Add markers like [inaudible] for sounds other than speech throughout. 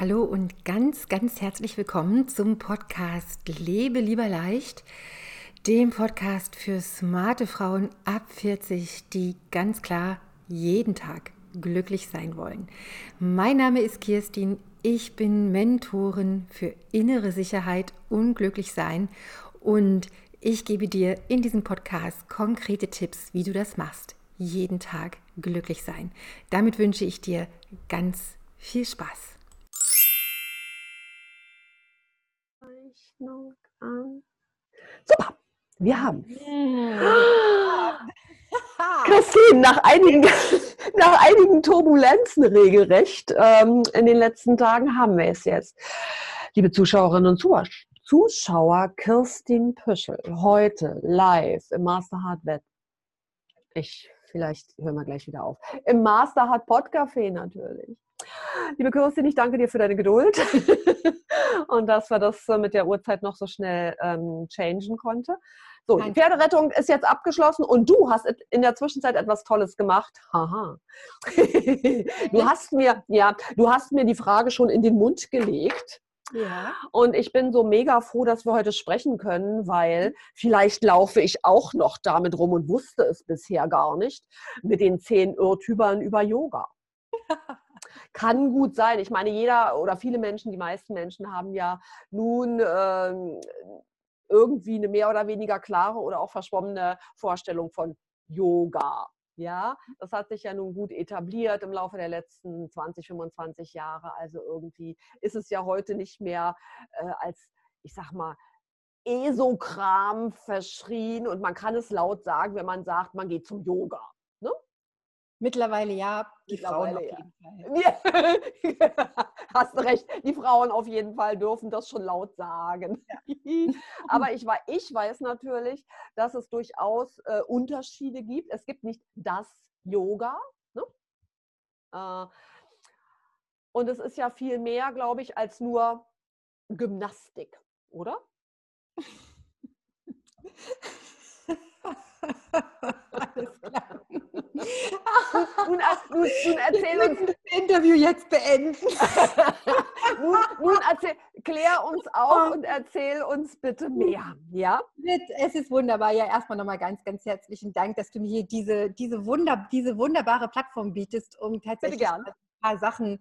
Hallo und ganz, ganz herzlich willkommen zum Podcast Lebe lieber leicht, dem Podcast für smarte Frauen ab 40, die ganz klar jeden Tag glücklich sein wollen. Mein Name ist Kirstin, ich bin Mentorin für innere Sicherheit und Glücklichsein und ich gebe dir in diesem Podcast konkrete Tipps, wie du das machst. Jeden Tag glücklich sein. Damit wünsche ich dir ganz viel Spaß. Rechnung an. Super, wir haben. [gasps] Christine, nach einigen, [laughs] nach einigen Turbulenzen regelrecht ähm, in den letzten Tagen haben wir es jetzt. Liebe Zuschauerinnen und Zuschauer, Kirstin Püschel, heute live im Masterhard Web. Ich, vielleicht hören wir gleich wieder auf. Im Masterhard Podcafé natürlich. Liebe Kirstin, ich danke dir für deine Geduld [laughs] und dass wir das äh, mit der Uhrzeit noch so schnell ähm, changen konnte. So, die Pferderettung ist jetzt abgeschlossen und du hast in der Zwischenzeit etwas Tolles gemacht. Haha. [laughs] du hast mir, ja, du hast mir die Frage schon in den Mund gelegt. Ja. Und ich bin so mega froh, dass wir heute sprechen können, weil vielleicht laufe ich auch noch damit rum und wusste es bisher gar nicht mit den zehn Irrtümern über Yoga. [laughs] Kann gut sein. Ich meine, jeder oder viele Menschen, die meisten Menschen haben ja nun äh, irgendwie eine mehr oder weniger klare oder auch verschwommene Vorstellung von Yoga. Ja, das hat sich ja nun gut etabliert im Laufe der letzten 20, 25 Jahre. Also irgendwie ist es ja heute nicht mehr äh, als, ich sag mal, Esokram verschrien und man kann es laut sagen, wenn man sagt, man geht zum Yoga. Mittlerweile ja, die Mittlerweile Frauen auf jeden Fall. [laughs] Ja. [laughs] Hast recht, die Frauen auf jeden Fall dürfen das schon laut sagen. Ja. [laughs] Aber ich, ich weiß natürlich, dass es durchaus äh, Unterschiede gibt. Es gibt nicht das Yoga. Ne? Äh, und es ist ja viel mehr, glaube ich, als nur Gymnastik, oder? Alles klar. Nun, nun, nun erzähl uns das Interview jetzt beenden. [laughs] nun, nun erzähl, klär uns auf und erzähl uns bitte mehr. Ja? Es ist wunderbar. Ja, erstmal nochmal ganz, ganz herzlichen Dank, dass du mir hier diese, diese, Wunder, diese wunderbare Plattform bietest, um tatsächlich ein paar Sachen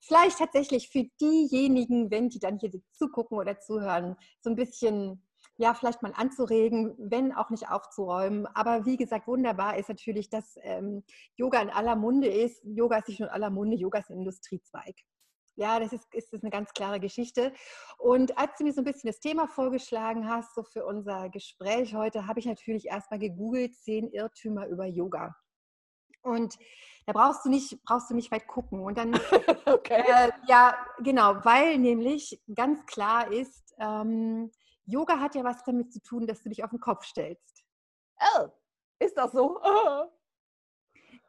vielleicht tatsächlich für diejenigen, wenn die dann hier zugucken oder zuhören, so ein bisschen ja, vielleicht mal anzuregen, wenn auch nicht aufzuräumen. Aber wie gesagt, wunderbar ist natürlich, dass ähm, Yoga in aller Munde ist. Yoga ist nicht nur in aller Munde, Yoga ist ein Industriezweig. Ja, das ist, ist das eine ganz klare Geschichte. Und als du mir so ein bisschen das Thema vorgeschlagen hast, so für unser Gespräch heute, habe ich natürlich erstmal gegoogelt, zehn Irrtümer über Yoga. Und da brauchst du nicht, brauchst du nicht weit gucken. Und dann, [laughs] okay. äh, ja, genau, weil nämlich ganz klar ist, ähm, Yoga hat ja was damit zu tun, dass du dich auf den Kopf stellst. Oh, ist das so? Oh. [laughs]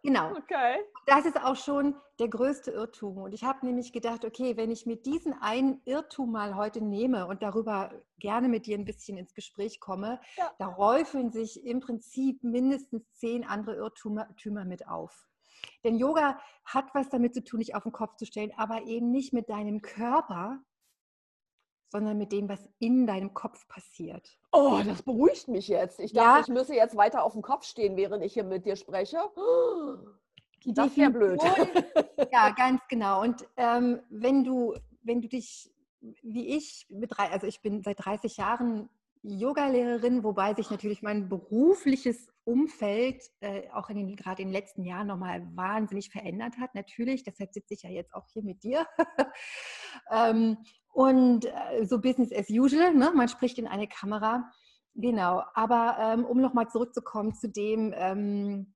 Genau. Okay. Das ist auch schon der größte Irrtum. Und ich habe nämlich gedacht, okay, wenn ich mir diesen einen Irrtum mal heute nehme und darüber gerne mit dir ein bisschen ins Gespräch komme, ja. da räufeln sich im Prinzip mindestens zehn andere Irrtümer mit auf. Denn Yoga hat was damit zu tun, dich auf den Kopf zu stellen, aber eben nicht mit deinem Körper, sondern mit dem, was in deinem Kopf passiert. Oh, das beruhigt mich jetzt. Ich dachte, ja. ich müsse jetzt weiter auf dem Kopf stehen, während ich hier mit dir spreche. Die das wäre blöd. [laughs] Ja, ganz genau. Und ähm, wenn du, wenn du dich, wie ich, mit also ich bin seit 30 Jahren Yogalehrerin, wobei sich natürlich mein berufliches Umfeld äh, auch in den, gerade in den letzten Jahren nochmal wahnsinnig verändert hat. Natürlich, deshalb sitze ich ja jetzt auch hier mit dir. [laughs] ähm, und äh, so Business as usual, ne? man spricht in eine Kamera. Genau, aber ähm, um nochmal zurückzukommen zu dem, ähm,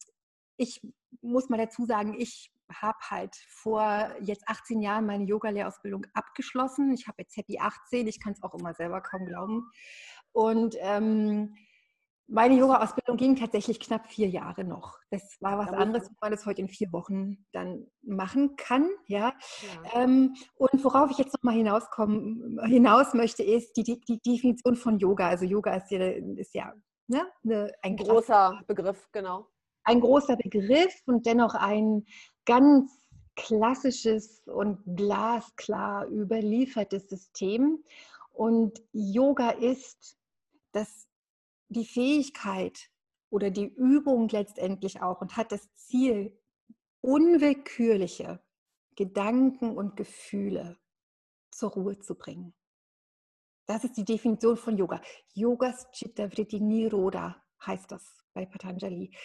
ich muss mal dazu sagen, ich habe halt vor jetzt 18 Jahren meine Yoga-Lehrausbildung abgeschlossen. Ich habe jetzt Happy 18, ich kann es auch immer selber kaum glauben. Und ähm, meine Yoga-Ausbildung ging tatsächlich knapp vier Jahre noch. Das war was anderes, wenn man das heute in vier Wochen dann machen kann. Ja. ja. Ähm, und worauf ich jetzt nochmal hinaus möchte, ist die, die, Definition von Yoga. Also Yoga ist ja, ist ja ne, eine, ein großer Begriff, genau. Ein großer Begriff und dennoch ein ganz klassisches und glasklar überliefertes System. Und Yoga ist das, die Fähigkeit oder die Übung letztendlich auch und hat das Ziel, unwillkürliche Gedanken und Gefühle zur Ruhe zu bringen. Das ist die Definition von Yoga. Yogas Chitta Vritti Niroda heißt das bei Patanjali.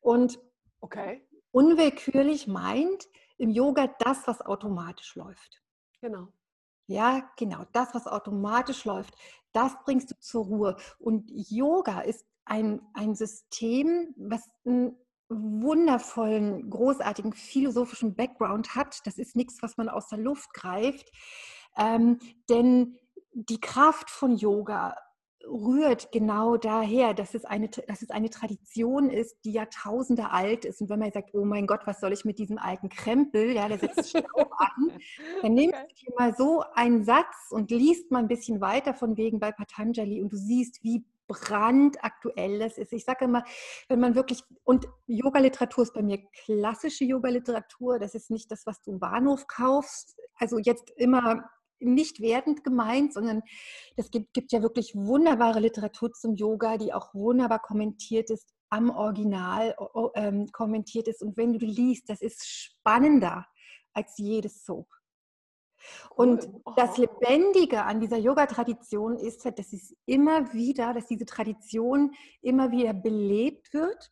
Und okay. unwillkürlich meint im Yoga das, was automatisch läuft. Genau. Ja, genau, das, was automatisch läuft, das bringst du zur Ruhe. Und Yoga ist ein, ein System, was einen wundervollen, großartigen philosophischen Background hat. Das ist nichts, was man aus der Luft greift. Ähm, denn die Kraft von Yoga rührt genau daher, dass es, eine, dass es eine Tradition ist, die Jahrtausende alt ist. Und wenn man sagt, oh mein Gott, was soll ich mit diesem alten Krempel, ja, der setzt Staub an, [laughs] dann nimmst okay. du dir mal so einen Satz und liest mal ein bisschen weiter von wegen bei Patanjali und du siehst, wie brandaktuell das ist. Ich sage immer, wenn man wirklich, und Yoga-Literatur ist bei mir klassische Yoga-Literatur, das ist nicht das, was du im Bahnhof kaufst. Also jetzt immer nicht wertend gemeint, sondern es gibt, gibt ja wirklich wunderbare Literatur zum Yoga, die auch wunderbar kommentiert ist, am Original ähm, kommentiert ist. Und wenn du liest, das ist spannender als jedes Soap. Und das Lebendige an dieser Yoga-Tradition ist halt, dass es immer wieder, dass diese Tradition immer wieder belebt wird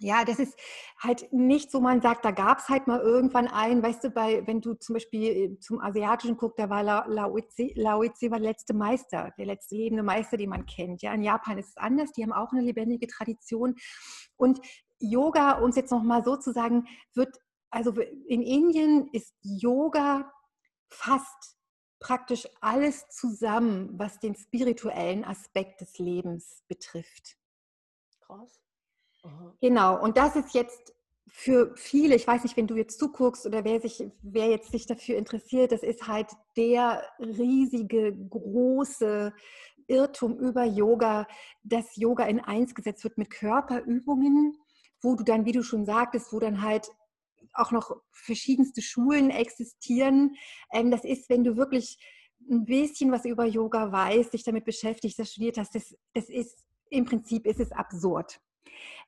ja, das ist halt nicht so, man sagt, da gab es halt mal irgendwann einen, weißt du, bei, wenn du zum Beispiel äh, zum Asiatischen guckst, da war Lao Tse, Lao Tse war der letzte Meister, der letzte lebende Meister, den man kennt. Ja, in Japan ist es anders, die haben auch eine lebendige Tradition. Und Yoga, uns jetzt nochmal so zu sagen, wird, also in Indien ist Yoga fast praktisch alles zusammen, was den spirituellen Aspekt des Lebens betrifft. Krass. Genau, und das ist jetzt für viele, ich weiß nicht, wenn du jetzt zuguckst oder wer, sich, wer jetzt sich dafür interessiert, das ist halt der riesige, große Irrtum über Yoga, dass Yoga in eins gesetzt wird mit Körperübungen, wo du dann, wie du schon sagtest, wo dann halt auch noch verschiedenste Schulen existieren. Ähm, das ist, wenn du wirklich ein bisschen was über Yoga weißt, dich damit beschäftigt, das studiert hast, das, das ist im Prinzip ist es absurd.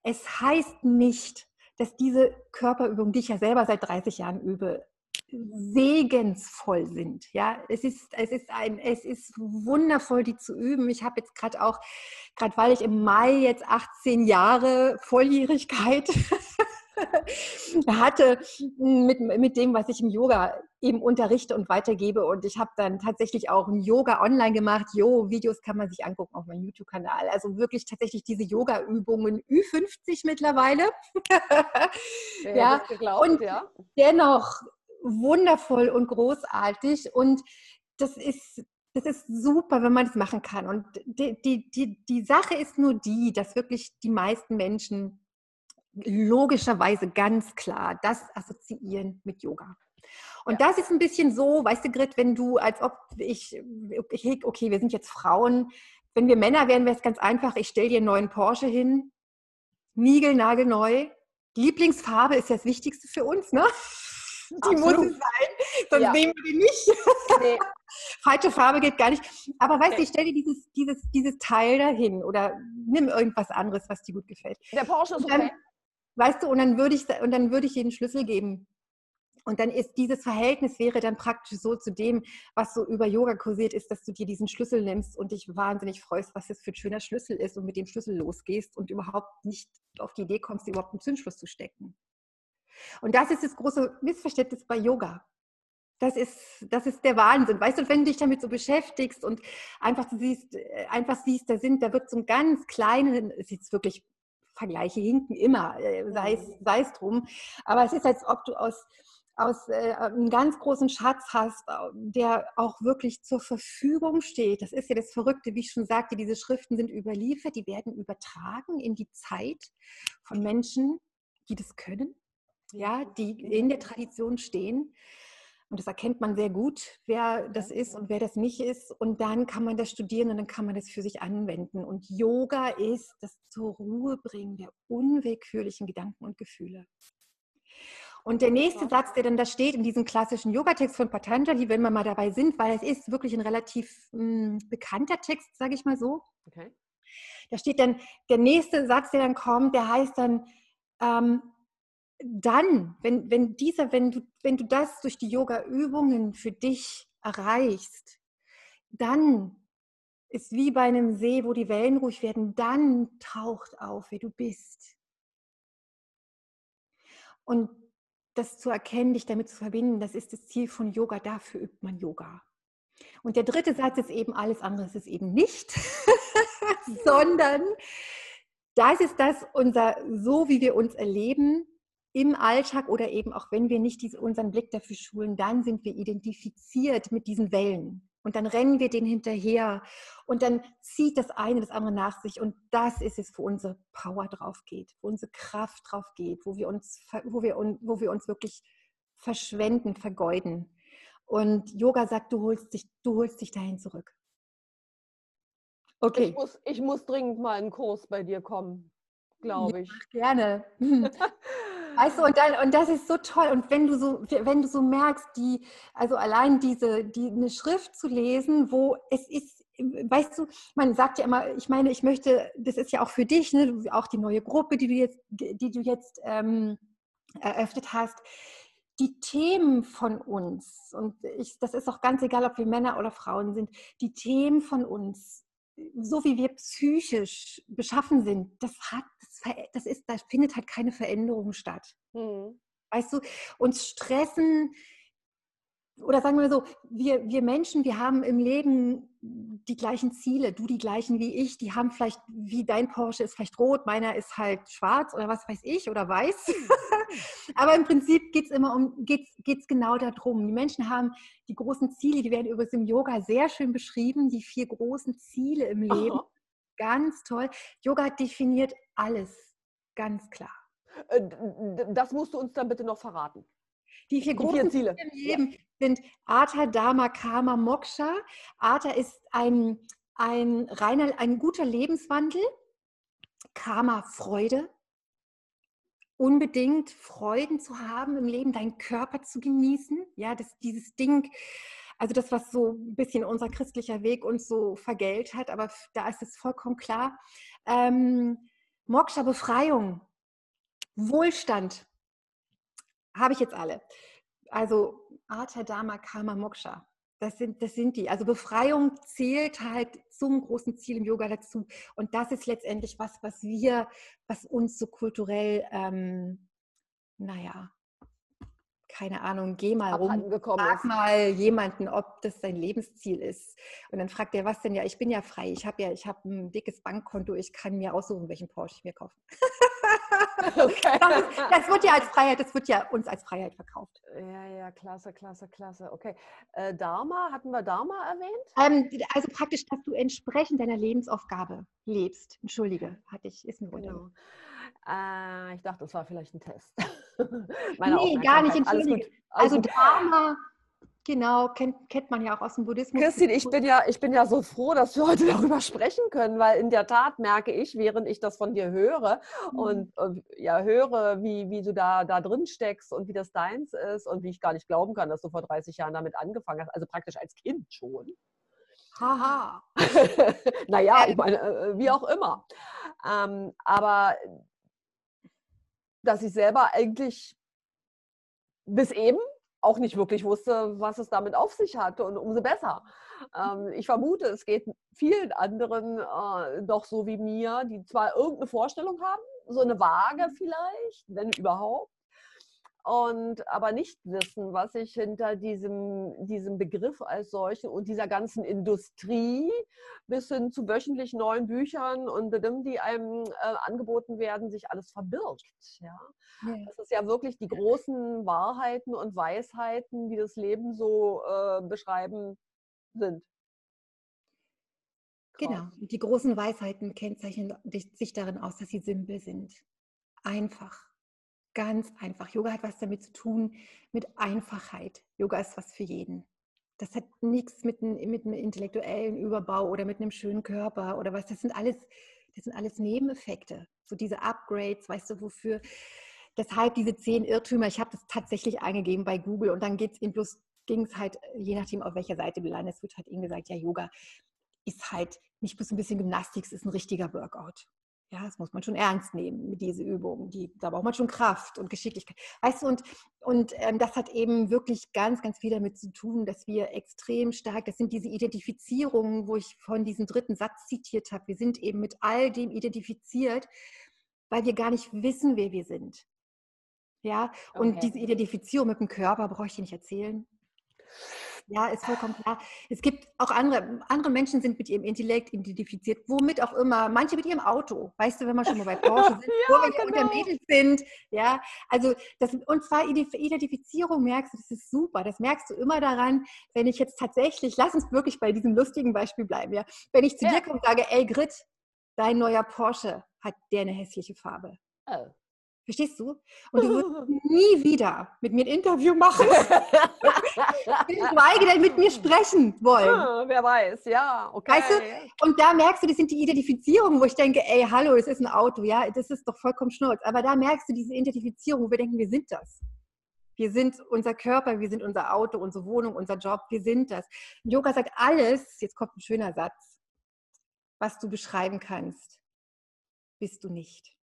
Es heißt nicht, dass diese Körperübungen, die ich ja selber seit 30 Jahren übe, segensvoll sind. Ja, es ist, es ist ein, es ist wundervoll, die zu üben. Ich habe jetzt gerade auch, gerade weil ich im Mai jetzt 18 Jahre Volljährigkeit [laughs] hatte mit, mit dem, was ich im Yoga eben unterrichte und weitergebe. Und ich habe dann tatsächlich auch ein Yoga online gemacht. Jo, Videos kann man sich angucken auf meinem YouTube-Kanal. Also wirklich tatsächlich diese Yoga-Übungen Ü50 mittlerweile. [laughs] ja, geglaubt, und ja. dennoch wundervoll und großartig. Und das ist das ist super, wenn man das machen kann. Und die, die, die, die Sache ist nur die, dass wirklich die meisten Menschen logischerweise ganz klar das assoziieren mit Yoga. Und ja. das ist ein bisschen so, weißt du, Grit, wenn du, als ob ich, okay, wir sind jetzt Frauen, wenn wir Männer wären, wäre es ganz einfach, ich stelle dir einen neuen Porsche hin, niegelnagelneu. Lieblingsfarbe ist ja das Wichtigste für uns, ne? [laughs] Die Absolut. muss es sein, sonst ja. nehmen wir die nicht. Nee. [laughs] Falsche Farbe geht gar nicht. Aber weißt du, ich stelle dir dieses, dieses, dieses Teil dahin oder nimm irgendwas anderes, was dir gut gefällt. Der Porsche ist okay. Weißt du, und dann würde ich, und dann würde ich den Schlüssel geben. Und dann ist dieses Verhältnis wäre dann praktisch so zu dem, was so über Yoga kursiert ist, dass du dir diesen Schlüssel nimmst und dich wahnsinnig freust, was das für ein schöner Schlüssel ist und mit dem Schlüssel losgehst und überhaupt nicht auf die Idee kommst, überhaupt einen Zündschluss zu stecken. Und das ist das große Missverständnis bei Yoga. Das ist, das ist der Wahnsinn. Weißt du, wenn du dich damit so beschäftigst und einfach siehst, äh, einfach siehst, da sind, da wird so ein ganz kleines, ist jetzt wirklich Vergleiche hinken immer, äh, sei es, mhm. sei es drum. Aber es ist, als ob du aus, aus äh, einem ganz großen Schatz hast, der auch wirklich zur Verfügung steht. Das ist ja das Verrückte, wie ich schon sagte, diese Schriften sind überliefert, die werden übertragen in die Zeit von Menschen, die das können, ja, die in der Tradition stehen. Und das erkennt man sehr gut, wer das ist und wer das nicht ist. Und dann kann man das studieren und dann kann man das für sich anwenden. Und Yoga ist das zur Ruhe bringen der unwillkürlichen Gedanken und Gefühle. Und der nächste Satz, der dann da steht in diesem klassischen Yoga-Text von Patanjali, wenn wir mal dabei sind, weil es ist wirklich ein relativ mh, hm, bekannter Text, sage ich mal so. Okay. Da steht dann, der nächste Satz, der dann kommt, der heißt dann, ähm, dann, wenn, wenn dieser, wenn du, wenn du das durch die Yoga-Übungen für dich erreichst, dann ist wie bei einem See, wo die Wellen ruhig werden, dann taucht auf, wer du bist. Und das zu erkennen, dich damit zu verbinden, das ist das Ziel von Yoga. Dafür übt man Yoga. Und der dritte Satz ist eben, alles andere ist es eben nicht, [laughs] sondern das ist das unser, so wie wir uns erleben im Alltag oder eben auch wenn wir nicht diese, unseren Blick dafür schulen, dann sind wir identifiziert mit diesen Wellen. Und dann rennen wir den hinterher und dann zieht das eine das andere nach sich. Und das ist es, wo unsere Power drauf geht, wo unsere Kraft drauf geht, wo wir uns, wo wir, wo wir uns wirklich verschwenden, vergeuden. Und Yoga sagt, du holst dich, du holst dich dahin zurück. Okay. Ich muss, ich muss dringend mal einen Kurs bei dir kommen, glaube ich. Ja, gerne. [laughs] Weißt du, und, dann, und das ist so toll. Und wenn du so, wenn du so merkst, die, also allein diese, die, eine Schrift zu lesen, wo es ist, weißt du, man sagt ja immer, ich meine, ich möchte, das ist ja auch für dich, ne, auch die neue Gruppe, die du jetzt, die du jetzt ähm, eröffnet hast, die Themen von uns, und ich, das ist auch ganz egal, ob wir Männer oder Frauen sind, die Themen von uns so wie wir psychisch beschaffen sind, das hat, das, ist, da findet halt keine Veränderung statt. Mhm. Weißt du, uns stressen, oder sagen wir so, wir, wir Menschen, wir haben im Leben die gleichen Ziele, du die gleichen wie ich, die haben vielleicht, wie dein Porsche ist vielleicht rot, meiner ist halt schwarz oder was weiß ich oder weiß. [laughs] Aber im Prinzip geht es immer um, geht es genau darum. Die Menschen haben die großen Ziele, die werden übrigens im Yoga sehr schön beschrieben, die vier großen Ziele im Leben. Oh. Ganz toll. Yoga definiert alles, ganz klar. Äh, das musst du uns dann bitte noch verraten. Die vier großen vier Ziele im Leben ja. sind Artha, Dharma, Karma, Moksha. Artha ist ein, ein reiner, ein guter Lebenswandel. Karma, Freude. Unbedingt Freuden zu haben im Leben, deinen Körper zu genießen. Ja, das, dieses Ding, also das, was so ein bisschen unser christlicher Weg uns so vergällt hat, aber da ist es vollkommen klar. Ähm, Moksha, Befreiung, Wohlstand, habe ich jetzt alle. Also Artha, Dharma, Karma, Moksha. Das sind, das sind die. Also Befreiung zählt halt zum großen Ziel im Yoga dazu. Und das ist letztendlich was, was wir, was uns so kulturell, ähm, naja, keine Ahnung, geh mal rum, frag mal jemanden, ob das sein Lebensziel ist. Und dann fragt er, was denn? Ja, ich bin ja frei. Ich habe ja, ich habe ein dickes Bankkonto. Ich kann mir aussuchen, welchen Porsche ich mir kaufe. [laughs] [laughs] Okay. Das, wird ja als Freiheit, das wird ja uns als Freiheit verkauft. Ja, ja, klasse, klasse, klasse. Okay. Äh, Dharma, hatten wir Dharma erwähnt? Ähm, also praktisch, dass du entsprechend deiner Lebensaufgabe lebst. Entschuldige, hatte ich, ist ein. Genau. Äh, ich dachte, das war vielleicht ein Test. [laughs] nee, gar nicht, entschuldige. Also Dharma Genau, kennt, kennt man ja auch aus dem Buddhismus. Christine, ich bin, ja, ich bin ja so froh, dass wir heute [laughs] darüber sprechen können, weil in der Tat merke ich, während ich das von dir höre mhm. und äh, ja, höre, wie, wie du da, da drin steckst und wie das deins ist und wie ich gar nicht glauben kann, dass du vor 30 Jahren damit angefangen hast, also praktisch als Kind schon. Haha. [laughs] naja, ich meine, äh, äh, wie auch immer. Ähm, aber dass ich selber eigentlich bis eben auch nicht wirklich wusste, was es damit auf sich hatte und umso besser. Ähm, ich vermute, es geht vielen anderen äh, doch so wie mir, die zwar irgendeine Vorstellung haben, so eine Waage vielleicht, wenn überhaupt, und aber nicht wissen, was sich hinter diesem, diesem Begriff als solchen und dieser ganzen Industrie bis hin zu wöchentlich neuen Büchern und die einem äh, angeboten werden, sich alles verbirgt. Ja? ja? Das ist ja wirklich die großen Wahrheiten und Weisheiten, die das Leben so äh, beschreiben, sind. Genau, die großen Weisheiten kennzeichnen sich darin aus, dass sie simpel sind. Einfach Ganz einfach. Yoga hat was damit zu tun, mit Einfachheit. Yoga ist was für jeden. Das hat nichts mit, mit einem intellektuellen Überbau oder mit einem schönen Körper oder was. Das sind alles, das sind alles Nebeneffekte. So diese Upgrades, weißt du, wofür Deshalb diese zehn Irrtümer. Ich habe das tatsächlich eingegeben bei Google und dann geht's in bloß ging es halt, je nachdem, auf welcher Seite du landest, wird halt ihnen gesagt, ja, Yoga ist halt nicht bloß ein bisschen Gymnastik, es ist ein richtiger Workout. Ja, das muss man schon ernst nehmen mit diese Übungen. Die, da braucht man schon Kraft und Geschicklichkeit. Weißt du, und, und ähm, das hat eben wirklich ganz, ganz viel damit zu tun, dass wir extrem stark, das sind diese Identifizierungen, wo ich von diesem dritten Satz zitiert habe. Wir sind eben mit all dem identifiziert, weil wir gar nicht wissen, wer wir sind. Ja, und okay. diese Identifizierung mit dem Körper brauche ich dir nicht erzählen. Ja, ist vollkommen klar. Es gibt auch andere, andere Menschen sind mit ihrem Intellekt identifiziert, womit auch immer. Manche mit ihrem Auto. Weißt du, wenn wir schon mal bei [laughs] Porsche sind, ja, wo wir genau. unter Mädels sind. Ja, also das, und zwar Identifizierung merkst du, das ist super. Das merkst du immer daran, wenn ich jetzt tatsächlich, lass uns wirklich bei diesem lustigen Beispiel bleiben, ja. Wenn ich zu ja. dir komme und sage, ey Grit, dein neuer Porsche hat der eine hässliche Farbe. Oh. Verstehst du? Und du wirst [laughs] nie wieder mit mir ein Interview machen. [laughs] Geschweige denn mit mir sprechen wollen. Ja, wer weiß, ja. Okay. Weißt du? Und da merkst du, das sind die Identifizierungen, wo ich denke, ey, hallo, das ist ein Auto, ja, das ist doch vollkommen schnurz. Aber da merkst du diese Identifizierung, wo wir denken, wir sind das. Wir sind unser Körper, wir sind unser Auto, unsere Wohnung, unser Job, wir sind das. Yoga sagt alles, jetzt kommt ein schöner Satz, was du beschreiben kannst, bist du nicht.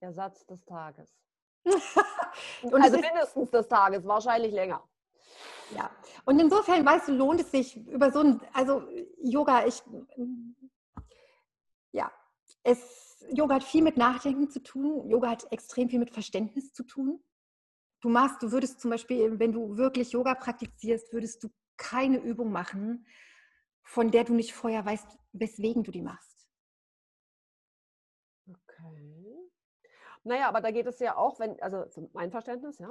Der Satz des Tages. [laughs] also mindestens des Tages, wahrscheinlich länger. Ja, und insofern, weißt du, lohnt es sich über so ein, also Yoga, ich, ja, es, Yoga hat viel mit Nachdenken zu tun. Yoga hat extrem viel mit Verständnis zu tun. Du machst, du würdest zum Beispiel, wenn du wirklich Yoga praktizierst, würdest du keine Übung machen, von der du nicht vorher weißt, weswegen du die machst. Okay. Naja, aber da geht es ja auch, wenn, also mein Verständnis, ja,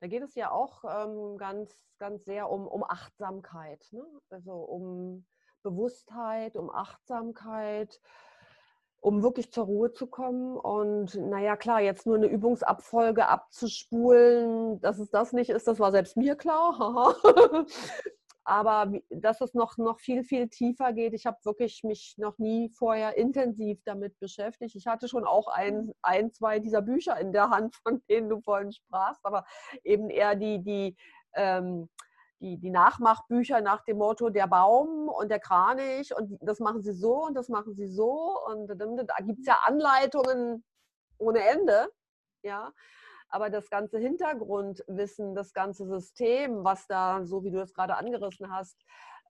da geht es ja auch ähm, ganz, ganz sehr um, um Achtsamkeit, ne? also um Bewusstheit, um Achtsamkeit, um wirklich zur Ruhe zu kommen. Und naja, klar, jetzt nur eine Übungsabfolge abzuspulen, dass es das nicht ist, das war selbst mir klar. [laughs] aber dass es noch, noch viel, viel tiefer geht. Ich habe wirklich mich noch nie vorher intensiv damit beschäftigt. Ich hatte schon auch ein, ein, zwei dieser Bücher in der Hand, von denen du vorhin sprachst, aber eben eher die, die, ähm, die, die Nachmachbücher nach dem Motto der Baum und der Kranich und das machen sie so und das machen sie so und da gibt es ja Anleitungen ohne Ende. Ja, aber das ganze Hintergrundwissen, das ganze System, was da, so wie du es gerade angerissen hast,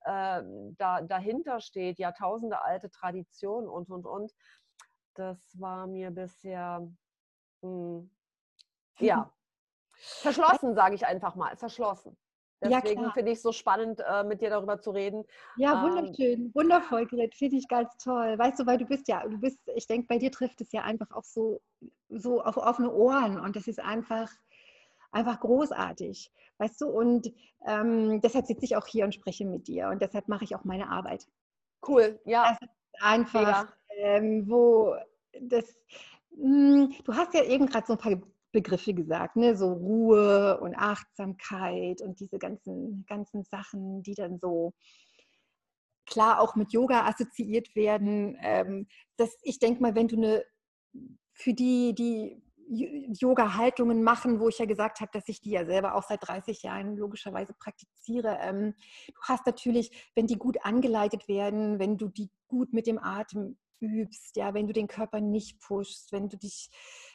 äh, da, dahinter steht, Jahrtausende alte Tradition und, und, und, das war mir bisher, mh, hm, ja, [laughs] verschlossen, sage ich einfach mal, verschlossen. Deswegen ja, finde ich es so spannend, äh, mit dir darüber zu reden. Ja, ähm, wunderschön, ähm, wundervoll, Gret, finde ich ganz toll. Weißt du, weil du bist ja, du bist, ich denke, bei dir trifft es ja einfach auch so, so auf offene Ohren und das ist einfach, einfach großartig. Weißt du, und ähm, deshalb sitze ich auch hier und spreche mit dir und deshalb mache ich auch meine Arbeit. Cool, ja. Das ist einfach, ähm, wo das, mh, hm, du hast ja eben gerade so ein paar Begriffe gesagt, ne? so Ruhe und Achtsamkeit und diese ganzen, ganzen Sachen, die dann so klar auch mit Yoga assoziiert werden. Ähm, das, ich denke mal, wenn du eine, für die, die Yoga-Haltungen machen, wo ich ja gesagt habe, dass ich die ja selber auch seit 30 Jahren logischerweise praktiziere. Ähm, du hast natürlich, wenn die gut angeleitet werden, wenn du die gut mit dem Atem übst, ja, wenn du den Körper nicht pushst, wenn du dich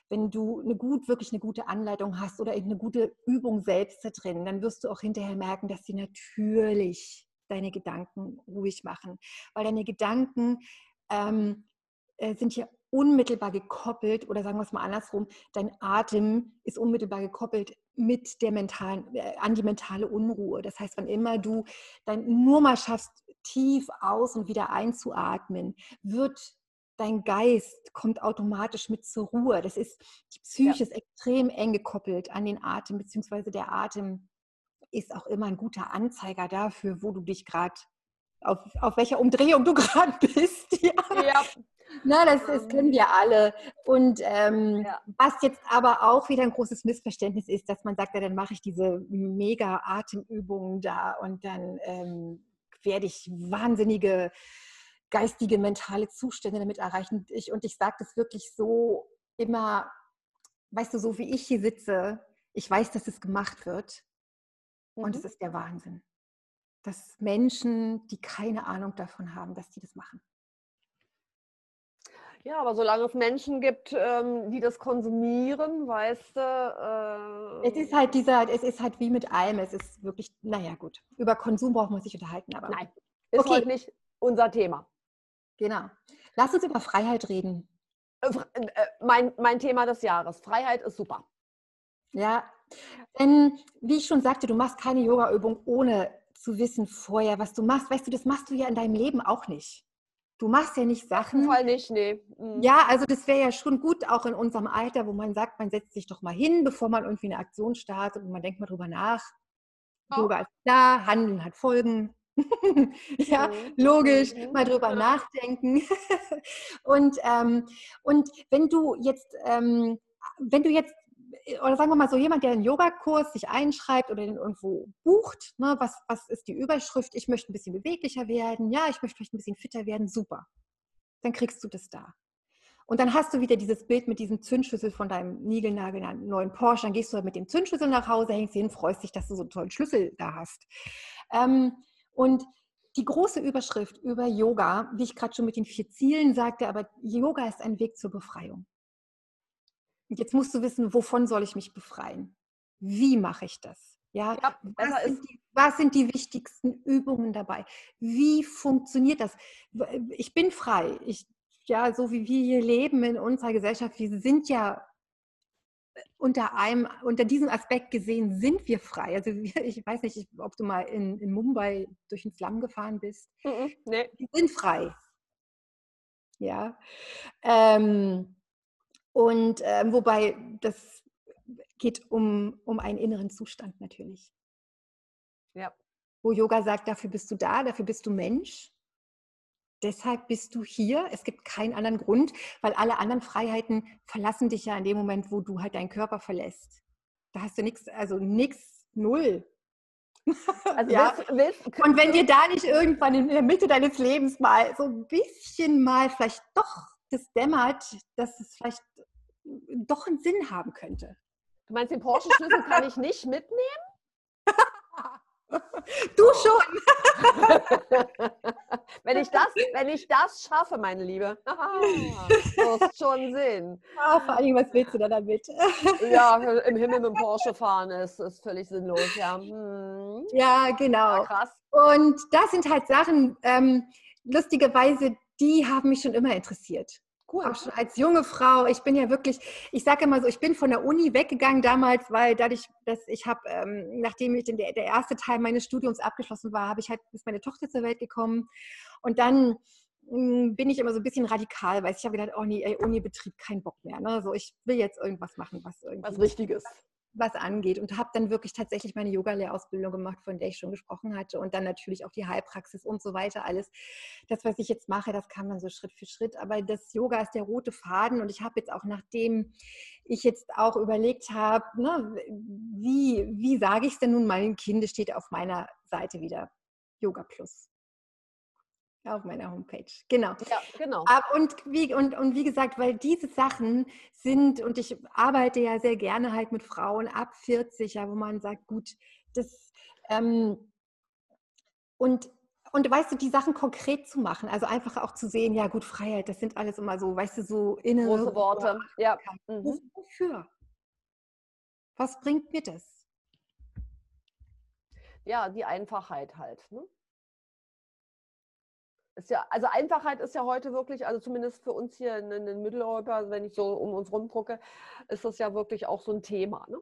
wenn du eine gut, wirklich eine gute Anleitung hast oder eine gute Übung selbst da drin, dann wirst du auch hinterher merken, dass sie natürlich deine Gedanken ruhig machen. Weil deine Gedanken ähm, äh, sind ja unmittelbar gekoppelt, oder sagen wir es mal andersrum, dein Atem ist unmittelbar gekoppelt mit der mentalen, äh, an die mentale Unruhe. Das heißt, wann immer du dann nur mal schaffst, tief aus und wieder einzuatmen, wird dein Geist kommt automatisch mit zur Ruhe. Das ist, die Psyche ja. ist extrem eng gekoppelt an den Atem, beziehungsweise der Atem ist auch immer ein guter Anzeiger dafür, wo du dich gerade, auf, auf welcher Umdrehung du [laughs] gerade bist. Ja. ja. Na, das, das, ähm. kennen wir alle. Und ähm, ja. was jetzt aber auch wieder ein großes Missverständnis ist, dass man sagt, ja, dann mache ich diese mega Atemübungen da und dann ähm, werde ich wahnsinnige geistige, mentale Zustände damit erreichen. Ich, und ich sage das wirklich so immer, weißt du, so wie ich hier sitze, ich weiß, dass es gemacht wird. Mhm. Und es ist der Wahnsinn. Dass Menschen, die keine Ahnung davon haben, dass die das machen. Ja, aber solange es Menschen gibt, ähm, die das konsumieren, weißt du. Äh es ist halt dieser, es ist halt wie mit allem. Es ist wirklich, naja, gut. Über Konsum braucht man sich unterhalten, aber. Nein, ist okay. heute nicht unser Thema. Genau. Lass uns über Freiheit reden. Äh, äh, mein, mein Thema des Jahres. Freiheit ist super. Ja, denn wie ich schon sagte, du machst keine Yoga-Übung ohne zu wissen vorher, was du machst. Weißt du, das machst du ja in deinem Leben auch nicht. Du machst ja nicht Sachen. Fall nicht, nee. Mhm. Ja, also das wäre ja schon gut, auch in unserem Alter, wo man sagt, man setzt sich doch mal hin, bevor man irgendwie eine Aktion startet und man denkt mal drüber nach. Oh. Yoga ist klar, Handeln hat Folgen. [laughs] ja, mhm. logisch, mhm. mal drüber nachdenken. [laughs] und, ähm, und wenn du jetzt, ähm, wenn du jetzt oder sagen wir mal so, jemand, der einen Yogakurs sich einschreibt oder den irgendwo bucht, ne, was, was ist die Überschrift? Ich möchte ein bisschen beweglicher werden, ja, ich möchte vielleicht ein bisschen fitter werden, super. Dann kriegst du das da. Und dann hast du wieder dieses Bild mit diesem Zündschlüssel von deinem Nigelnagel neuen Porsche. Dann gehst du mit dem Zündschlüssel nach Hause, hängst hin, freust dich, dass du so einen tollen Schlüssel da hast. Ähm, und die große Überschrift über Yoga, wie ich gerade schon mit den vier Zielen sagte, aber Yoga ist ein Weg zur Befreiung. Jetzt musst du wissen, wovon soll ich mich befreien? Wie mache ich das? Ja, ja was, sind die, was, sind die, wichtigsten Übungen dabei? Wie funktioniert das? Ich bin frei. Ich, ja, so wie wir hier leben in unserer Gesellschaft, wir sind ja unter einem, unter diesem Aspekt gesehen, sind wir frei. Also [laughs] ich weiß nicht, ob du mal in, in Mumbai durch den Slum gefahren bist. Mhm, nee. Wir sind frei. Ja. Ähm, und äh, wobei das geht um, um einen inneren Zustand natürlich. Ja. Wo Yoga sagt, dafür bist du da, dafür bist du Mensch. Deshalb bist du hier. Es gibt keinen anderen Grund, weil alle anderen Freiheiten verlassen dich ja in dem Moment, wo du halt deinen Körper verlässt. Da hast du nichts, also nichts, null. [laughs] Also ja. willst, willst, und wenn dir da nicht irgendwann in der Mitte deines Lebens mal so ein bisschen mal vielleicht doch das dämmert, dass es vielleicht doch einen Sinn haben könnte. Du meinst, den Porsche-Schlüssel kann ich nicht mitnehmen? Du schon. [laughs] wenn, ich das, wenn ich das schaffe, meine Liebe, [laughs] du hast schon Sinn. Ja, vor allem, was willst du da damit? [laughs] ja, im Himmel mit dem Porsche fahren ist, ist völlig sinnlos. Ja, hm. ja genau. Ja, krass. Und das sind halt Sachen, ähm, lustigerweise, die haben mich schon immer interessiert. Cool. Auch schon als junge Frau. Ich bin ja wirklich, ich sage immer so, ich bin von der Uni weggegangen damals, weil dadurch, dass ich habe, ähm, nachdem ich den, der, erste Teil meines Studiums abgeschlossen war, habe ich halt bis meine Tochter zur Welt gekommen. Und dann hm, bin ich immer so ein bisschen radikal, weil ich habe gedacht, oh nee, ey, Uni-Betrieb, kein Bock mehr. Ne? So, ich will jetzt irgendwas machen, was irgendwie. Was Richtiges was angeht und habe dann wirklich tatsächlich meine Yoga-Lehrausbildung gemacht, von der ich schon gesprochen hatte und dann natürlich auch die Heilpraxis und so weiter alles. Das, was ich jetzt mache, das kam dann so Schritt für Schritt, aber das Yoga ist der rote Faden und ich habe jetzt auch, nachdem ich jetzt auch überlegt habe, ne, wie, wie sage ich es denn nun? Meinem Kind, steht auf meiner Seite wieder. Yoga Plus auf meiner Homepage, genau. Ja, genau. Und wie, und, und wie gesagt, weil diese Sachen sind, und ich arbeite ja sehr gerne halt mit Frauen ab 40, ja, wo man sagt, gut, das, ähm, und, und weißt du, die Sachen konkret zu machen, also einfach auch zu sehen, ja gut, Freiheit, das sind alles immer so, weißt du, so innere Große Worte. Ja. Mhm. Wofür? Was bringt mir das? Ja, die Einfachheit halt. Ne? Ist ja, also Einfachheit ist ja heute wirklich, also zumindest für uns hier in, in Mitteleuropa, wenn ich so um uns rumdrucke, ist das ja wirklich auch so ein Thema. Ne?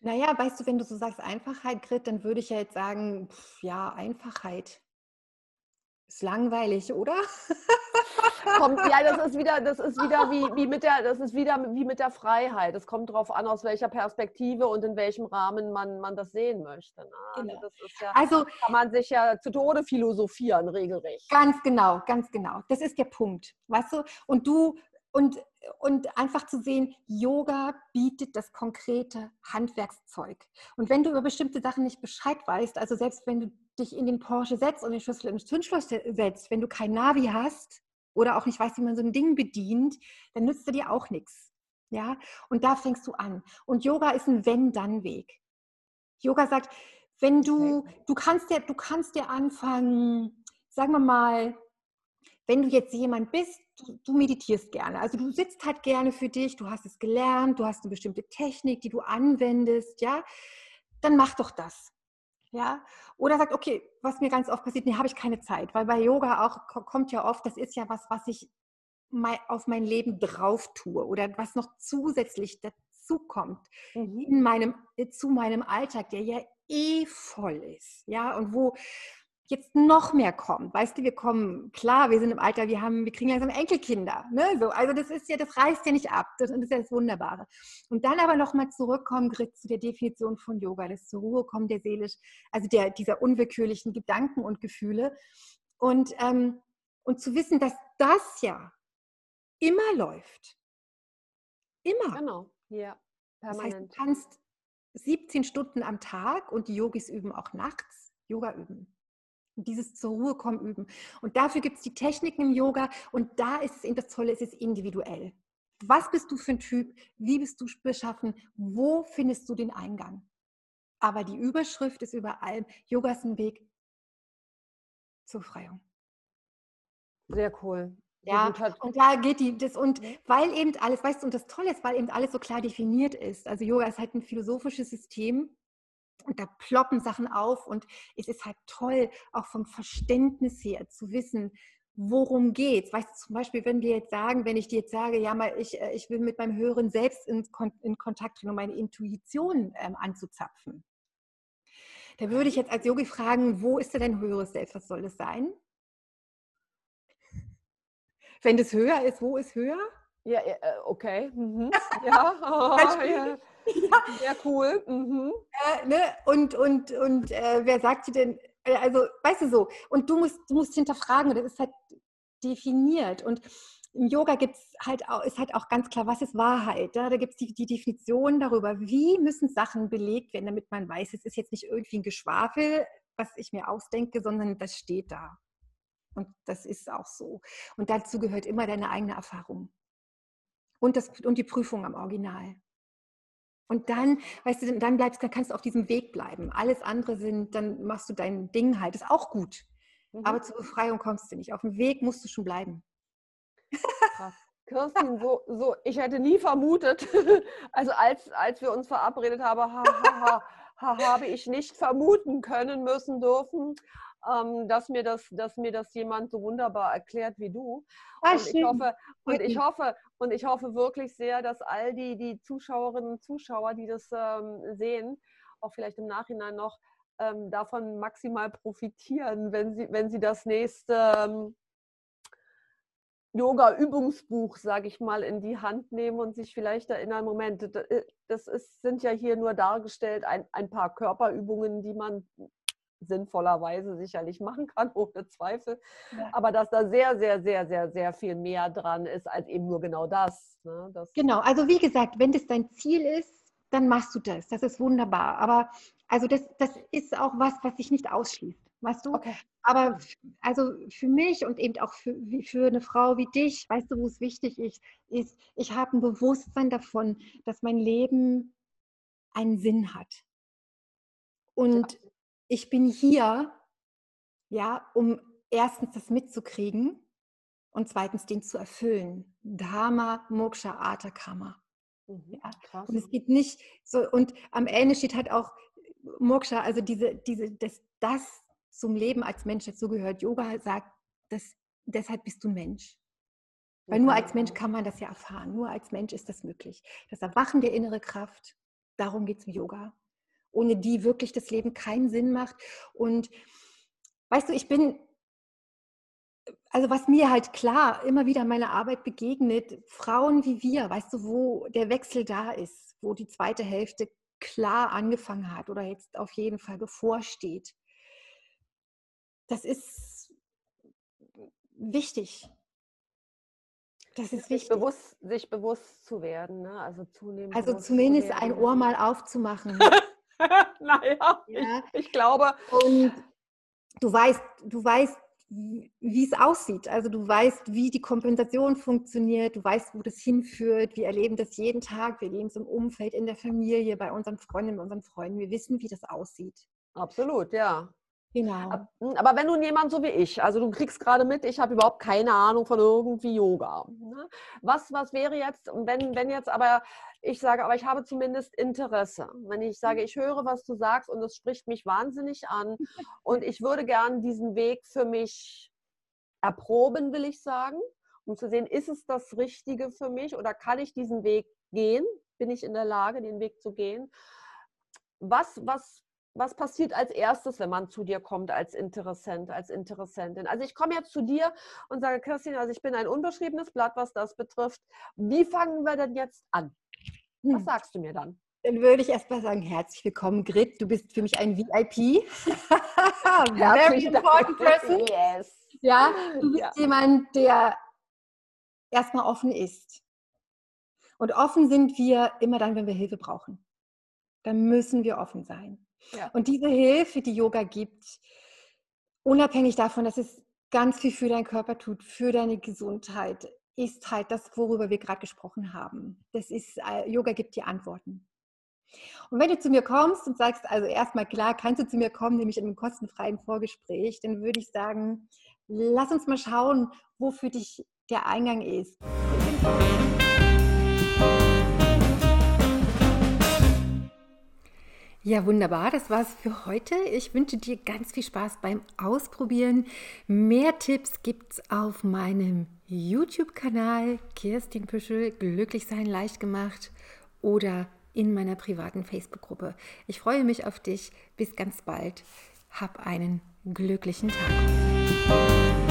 Naja, weißt du, wenn du so sagst Einfachheit, Grit, dann würde ich ja jetzt sagen, pff, ja, Einfachheit. Ist langweilig, oder? kommt, ja, das [laughs] ist wieder, das ist wieder wie, wie mit der, das ist wieder wie mit der Freiheit. Es kommt darauf an, aus welcher Perspektive und in welchem Rahmen man, man das sehen möchte. Ne? Also genau. Also, ja, also kann man sich ja zu Tode philosophieren, regelrecht. Ganz genau, ganz genau. Das ist der Punkt. Weißt du? Und du, und, und einfach zu sehen, Yoga bietet das konkrete Handwerkszeug. Und wenn du über bestimmte Sachen nicht Bescheid weißt, also selbst wenn du dich in den Porsche setzt und den Schlüssel ins Zündschloss setzt, wenn du kein Navi hast, oder auch nicht weißt, wie man so ein Ding bedient, dann nützt dir auch nichts. Ja, und da fängst du an. Und Yoga ist ein Wenn-Dann-Weg. Yoga sagt, wenn du, du kannst ja, du kannst ja anfangen, sagen wir mal, wenn du jetzt jemand bist, du, du, meditierst gerne. Also du sitzt halt gerne für dich, du hast es gelernt, du hast eine bestimmte Technik, die du anwendest, ja, dann mach doch das. Ja, oder sagt, okay, was mir ganz oft passiert, nee, habe ich keine Zeit, weil bei Yoga auch kommt ja oft, das ist ja was, was ich auf mein Leben drauf tue oder was noch zusätzlich dazu kommt mhm. in meinem, zu meinem Alltag, der ja eh voll ist, ja, und wo jetzt noch mehr kommt. Weißt du, wir kommen, klar, wir sind im Alter, wir haben, wir kriegen langsam Enkelkinder. Ne? So, also das ist ja, das reißt ja nicht ab. Das, das ist ja das Wunderbare. Und dann aber nochmal zurückkommen, Grit, zu der Definition von Yoga, das zur Ruhe kommen der seelisch, also der, dieser unwillkürlichen Gedanken und Gefühle. Und, ähm, und zu wissen, dass das ja immer läuft. Immer. Genau, ja. Permanent. Das heißt, du kannst 17 Stunden am Tag und die Yogis üben auch nachts Yoga üben dieses zur Ruhe kommen üben. Und dafür gibt es die Techniken im Yoga und da ist es eben das Tolle, es ist individuell. Was bist du für ein Typ? Wie bist du beschaffen? Wo findest du den Eingang? Aber die Überschrift ist über allem, Yoga ist ein Weg zur Freiung. Sehr cool. Ja, und da geht die, das, und mhm. weil eben alles, weißt du, und das Tolle ist, weil eben alles so klar definiert ist. Also Yoga ist halt ein philosophisches System, und da ploppen Sachen auf und es ist halt toll, auch vom Verständnis her zu wissen, worum geht's. Weißt du, zum Beispiel, wenn wir jetzt sagen, wenn ich dir jetzt sage, ja, mal, ich, äh, ich will mit meinem Höheren selbst in, in Kontakt treten, um meine Intuition ähm, anzuzapfen. Da würde ich jetzt als Yogi fragen, wo ist denn dein höheres Selbst? Was soll das sein? Wenn das höher ist, wo ist höher? Ja, äh, okay. Mhm. [laughs] Ja. Oh, ja. Ja. Sehr cool. Mhm. Äh, ne? Und, und, und äh, wer sagt dir denn, äh, also weißt du so, und du musst, du musst hinterfragen, das ist halt definiert. Und im Yoga gibt's halt auch, ist halt auch ganz klar, was ist Wahrheit. Ja? Da gibt es die, die Definition darüber, wie müssen Sachen belegt werden, damit man weiß, es ist jetzt nicht irgendwie ein Geschwafel, was ich mir ausdenke, sondern das steht da. Und das ist auch so. Und dazu gehört immer deine eigene Erfahrung. Und, das, und die Prüfung am Original. Und dann, weißt du, dann bleibst, dann kannst du auf diesem Weg bleiben. Alles andere sind, dann machst du dein Ding halt. Ist auch gut. Mhm. Aber zur Befreiung kommst du nicht. Auf dem Weg musst du schon bleiben. Krass. Kirstin, so, so, ich hätte nie vermutet, [laughs] also als, als wir uns verabredet haben, ha, ha, ha, habe ich nicht vermuten können müssen dürfen, ähm, dass, mir das, dass mir das jemand so wunderbar erklärt wie du. Ah, und ich hoffe, und ich hoffe, und ich hoffe wirklich sehr, dass all die, die Zuschauerinnen und Zuschauer, die das ähm, sehen, auch vielleicht im Nachhinein noch ähm, davon maximal profitieren, wenn sie, wenn sie das nächste ähm, Yoga-Übungsbuch, sage ich mal, in die Hand nehmen und sich vielleicht erinnern, Moment, äh, das ist, sind ja hier nur dargestellt ein, ein paar Körperübungen, die man sinnvollerweise sicherlich machen kann, [laughs] ohne Zweifel. Ja. Aber dass da sehr, sehr, sehr, sehr, sehr viel mehr dran ist als eben nur genau das. Ne? das genau, also wie gesagt, wenn das dein Ziel ist, dann machst du das. Das ist wunderbar. Aber also das, das ist auch was, was sich nicht ausschließt. Weißt du? Okay. Aber also für mich und eben auch für, für eine Frau wie dich, weißt du, wo es wichtig ist, ist, ich habe ein Bewusstsein davon, dass mein Leben einen Sinn hat. Und ich bin hier, ja, um erstens das mitzukriegen und zweitens den zu erfüllen. Dharma, Moksha, Artha, Karma. Mhm, ja. Und es geht nicht so, und am Ende steht halt auch Moksha, also diese, diese, das, das zum Leben als Mensch dazu gehört. Yoga sagt, dass, deshalb bist du Mensch. Weil nur als Mensch kann man das ja erfahren. Nur als Mensch ist das möglich. Das Erwachen der innere Kraft, darum geht es im Yoga ohne die wirklich das Leben keinen Sinn macht. Und weißt du, ich bin, also was mir halt klar immer wieder in meiner Arbeit begegnet, Frauen wie wir, weißt du, wo der Wechsel da ist, wo die zweite Hälfte klar angefangen hat oder jetzt auf jeden Fall bevorsteht. Das ist wichtig. Das ist wichtig. Sich bewusst, sich bewusst zu werden, ne? also zunehmend. Also zumindest ein Ohr mal aufzumachen. [laughs] [laughs] naja, ja. ich, ich glaube. Und du weißt, du weißt, wie es aussieht. Also du weißt, wie die Kompensation funktioniert, du weißt, wo das hinführt. Wir erleben das jeden Tag, wir leben es im Umfeld, in der Familie, bei unseren Freundinnen, bei unseren Freunden. Wir wissen, wie das aussieht. Absolut, ja. Genau. Hm, aber wenn nun jemand so wie ich, also du kriegst gerade mit, ich habe überhaupt keine Ahnung von irgendwie Yoga. Ne? Was, was wäre jetzt, wenn, wenn jetzt aber ich sage, aber ich habe zumindest Interesse. Wenn ich sage, ich höre, was du sagst und es spricht mich wahnsinnig an [laughs] und ich würde gern diesen Weg für mich erproben, will ich sagen, um zu sehen, ist es das Richtige für mich oder kann ich diesen Weg gehen? Bin ich in der Lage, den Weg zu gehen? Was, was, was passiert als erstes, wenn man zu dir kommt als Interessent, als Interessentin? Also ich komme jetzt zu dir und sage, Kirstin, also ich bin ein unbeschriebenes Blatt, was das betrifft. Wie fangen wir denn jetzt an? Was hm. sagst du mir dann? Dann würde ich erst mal sagen, herzlich willkommen, Grit. Du bist für mich ein VIP. Very important person. Yes. Ja, du bist ja. jemand, der erstmal offen ist. Und offen sind wir immer dann, wenn wir Hilfe brauchen. Dann müssen wir offen sein. Und diese Hilfe, die Yoga gibt, unabhängig davon, dass es ganz viel für deinen Körper tut, für deine Gesundheit, ist halt das, worüber wir gerade gesprochen haben. Das ist, äh, Yoga gibt dir Antworten. Und wenn du zu mir kommst und sagst, also erstmal klar, kannst du zu mir kommen, nämlich in einem kostenfreien Vorgespräch, dann würde ich sagen, lass uns mal schauen, wo für dich der Eingang ist. Ja, wunderbar. Das war's für heute. Ich wünsche dir ganz viel Spaß beim Ausprobieren. Mehr Tipps gibt's auf meinem YouTube-Kanal Kirstin Püschel, Glücklich sein leicht gemacht oder in meiner privaten Facebook-Gruppe. Ich freue mich auf dich. Bis ganz bald. Hab einen glücklichen Tag.